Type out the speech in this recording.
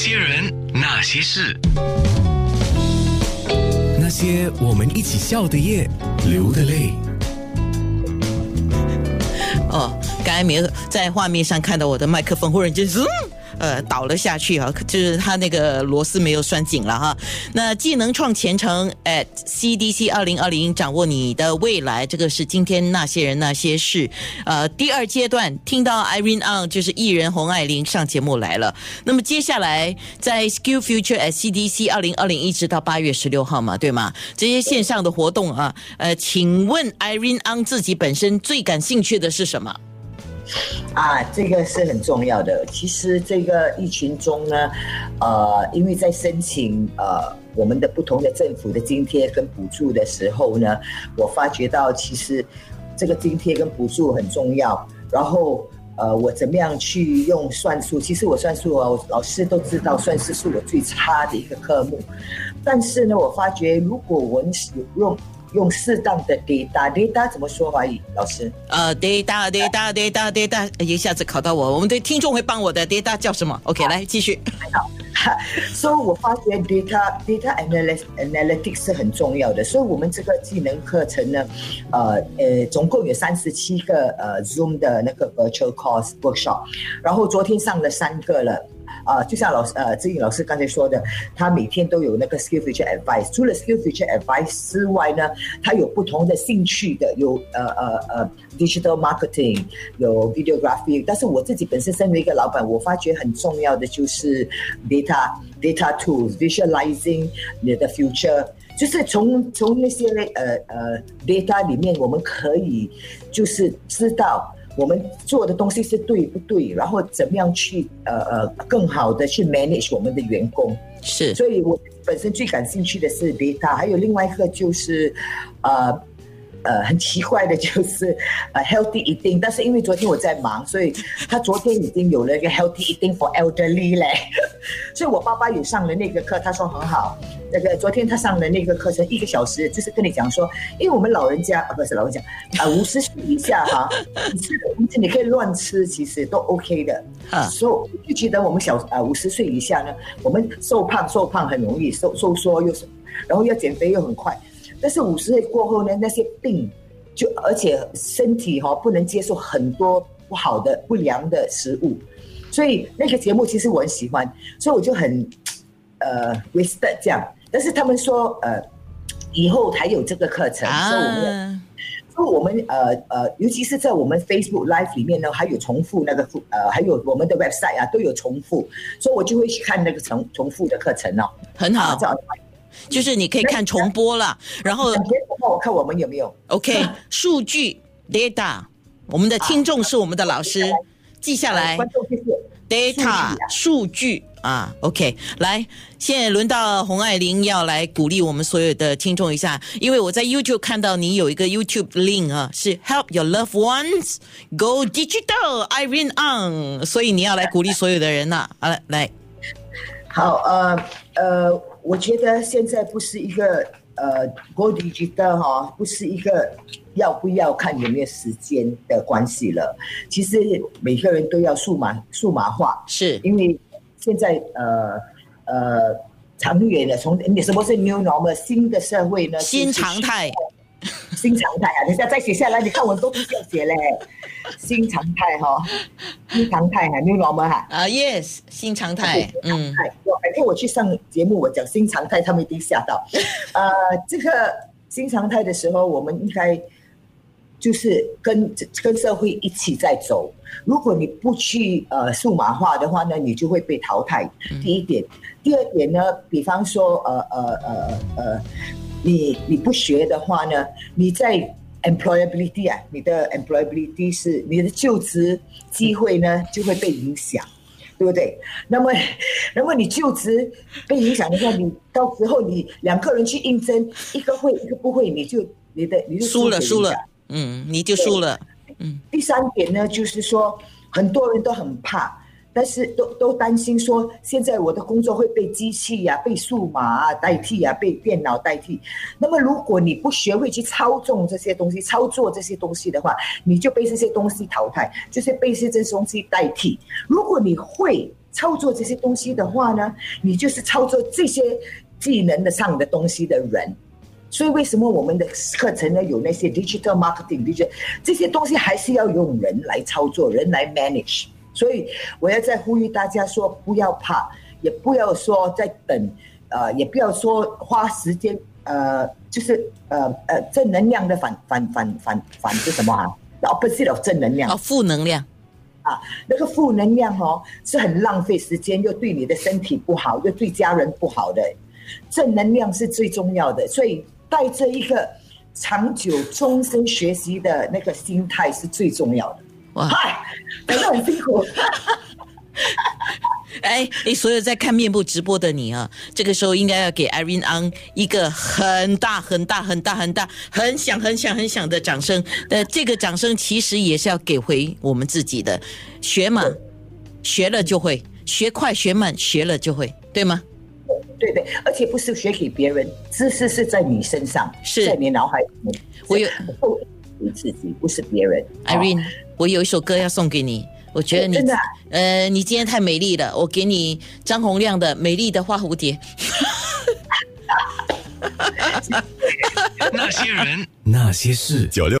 些人，那些事，那些我们一起笑的夜，流的泪。刚才没有在画面上看到我的麦克风，忽然间嗯。呃，倒了下去啊，就是它那个螺丝没有拴紧了哈。那技能创前程 at CDC 二零二零，掌握你的未来，这个是今天那些人那些事。呃，第二阶段听到 Irene On 就是艺人洪爱玲上节目来了。那么接下来在 Skill Future at CDC 二零二零一直到八月十六号嘛，对吗？这些线上的活动啊，呃，请问 Irene On 自己本身最感兴趣的是什么？啊，这个是很重要的。其实这个疫情中呢，呃，因为在申请呃我们的不同的政府的津贴跟补助的时候呢，我发觉到其实这个津贴跟补助很重要。然后呃，我怎么样去用算术？其实我算术啊，我老师都知道，算术是我最差的一个科目。但是呢，我发觉如果我们使用用适当的 data，data 怎么说华语？老师？呃，data，data，data，data，一下子考到我，我们的听众会帮我的 data 叫什么？OK，来继续。好，所以我发觉 data，data analytics 是很重要的。所以我们这个技能课程呢，呃呃，总共有三十七个呃 Zoom 的那个 virtual course workshop，然后昨天上了三个了。啊，就像老师呃，志颖老师刚才说的，他每天都有那个 skill future advice。除了 skill future advice 之外呢，他有不同的兴趣的，有呃呃呃 digital marketing，有 videography。但是我自己本身身为一个老板，我发觉很重要的就是 data data tools，visualizing 你的 future，就是从从那些呃呃 data 里面，我们可以就是知道。我们做的东西是对不对？然后怎么样去呃呃更好的去 manage 我们的员工？是，所以我本身最感兴趣的是 data，还有另外一个就是呃呃很奇怪的就是 呃 healthy eating，但是因为昨天我在忙，所以他昨天已经有了一个 healthy eating for elderly 嘞，所以我爸爸有上了那个课，他说很好。那个昨天他上的那个课程一个小时，就是跟你讲说，因为我们老人家啊，不是老人家啊，五十岁以下哈，你吃的东西你可以乱吃，其实都 OK 的啊。所以就觉得我们小啊五十岁以下呢，我们瘦胖瘦胖很容易，收收缩又是，然后要减肥又很快。但是五十岁过后呢，那些病就而且身体哈不能接受很多不好的不良的食物，所以那个节目其实我很喜欢，所以我就很呃 wasted 这样。但是他们说，呃，以后还有这个课程，所以我们，所以我们呃呃，尤其是在我们 Facebook Live 里面呢，还有重复那个呃，还有我们的 website 啊，都有重复，所以我就会去看那个重重复的课程哦。很好，就是你可以看重播了，然后我看我们有没有？OK 数据 data，我们的听众是我们的老师，记下来。data 数据啊，OK，来，现在轮到洪爱玲要来鼓励我们所有的听众一下，因为我在 YouTube 看到你有一个 YouTube link 啊，是 Help Your Loved Ones Go Digital，Irene On，所以你要来鼓励所有的人呐，好了，来，好，呃呃，我觉得现在不是一个。呃，go digital 哈，不是一个要不要看有没有时间的关系了。其实每个人都要数码数码化，是因为现在呃呃长远的从你什么是 new normal 新的社会呢？新常态。新常态啊！等下再写下来，你看我都不需要写嘞。新常态哈，新常态哈，new normal 哈。啊，yes，新常态。嗯。我改天我去上节目，我讲新常态，他们一定吓到。呃，这个新常态的时候，我们应该就是跟跟社会一起在走。如果你不去呃数码化的话呢，你就会被淘汰。第一点，第二点呢，比方说呃呃呃呃。你你不学的话呢？你在 employability 啊，你的 employability 是你的就职机会呢就会被影响，对不对？那么，那么你就职被影响的话，你到时候你两个人去应征，一个会一个不会，你就你的你就输了输了，嗯，你就输了，嗯。第三点呢，就是说很多人都很怕。但是都都担心说，现在我的工作会被机器呀、被数码啊代替呀、被电脑代替。那么如果你不学会去操纵这些东西、操作这些东西的话，你就被这些东西淘汰，就是被这些东西代替。如果你会操作这些东西的话呢，你就是操作这些技能的上的东西的人。所以为什么我们的课程呢有那些 digital marketing、digital 这些东西还是要用人来操作，人来 manage。所以我要再呼吁大家说，不要怕，也不要说在等，呃，也不要说花时间，呃，就是呃呃正能量的反反反反反是什么啊？opposite of 正能量哦，负能量。啊，那个负能量哦，是很浪费时间，又对你的身体不好，又对家人不好的。正能量是最重要的，所以带着一个长久、终身学习的那个心态是最重要的。哇嗨，真的很辛苦。哎，你所有在看面部直播的你啊，这个时候应该要给 Irene Ang 一个很大很大很大很大、很响很响很响的掌声。呃，这个掌声其实也是要给回我们自己的。学嘛，学了就会；学快学慢，学了就会，对吗？对对，而且不是学给别人，知识是在你身上，是在你脑海里面。我有够你自己，不是别人。Irene，我有一首歌要送给你。我觉得你真的啊，呃，你今天太美丽了，我给你张洪亮的《美丽的花蝴蝶》。那些人。那些事，九六。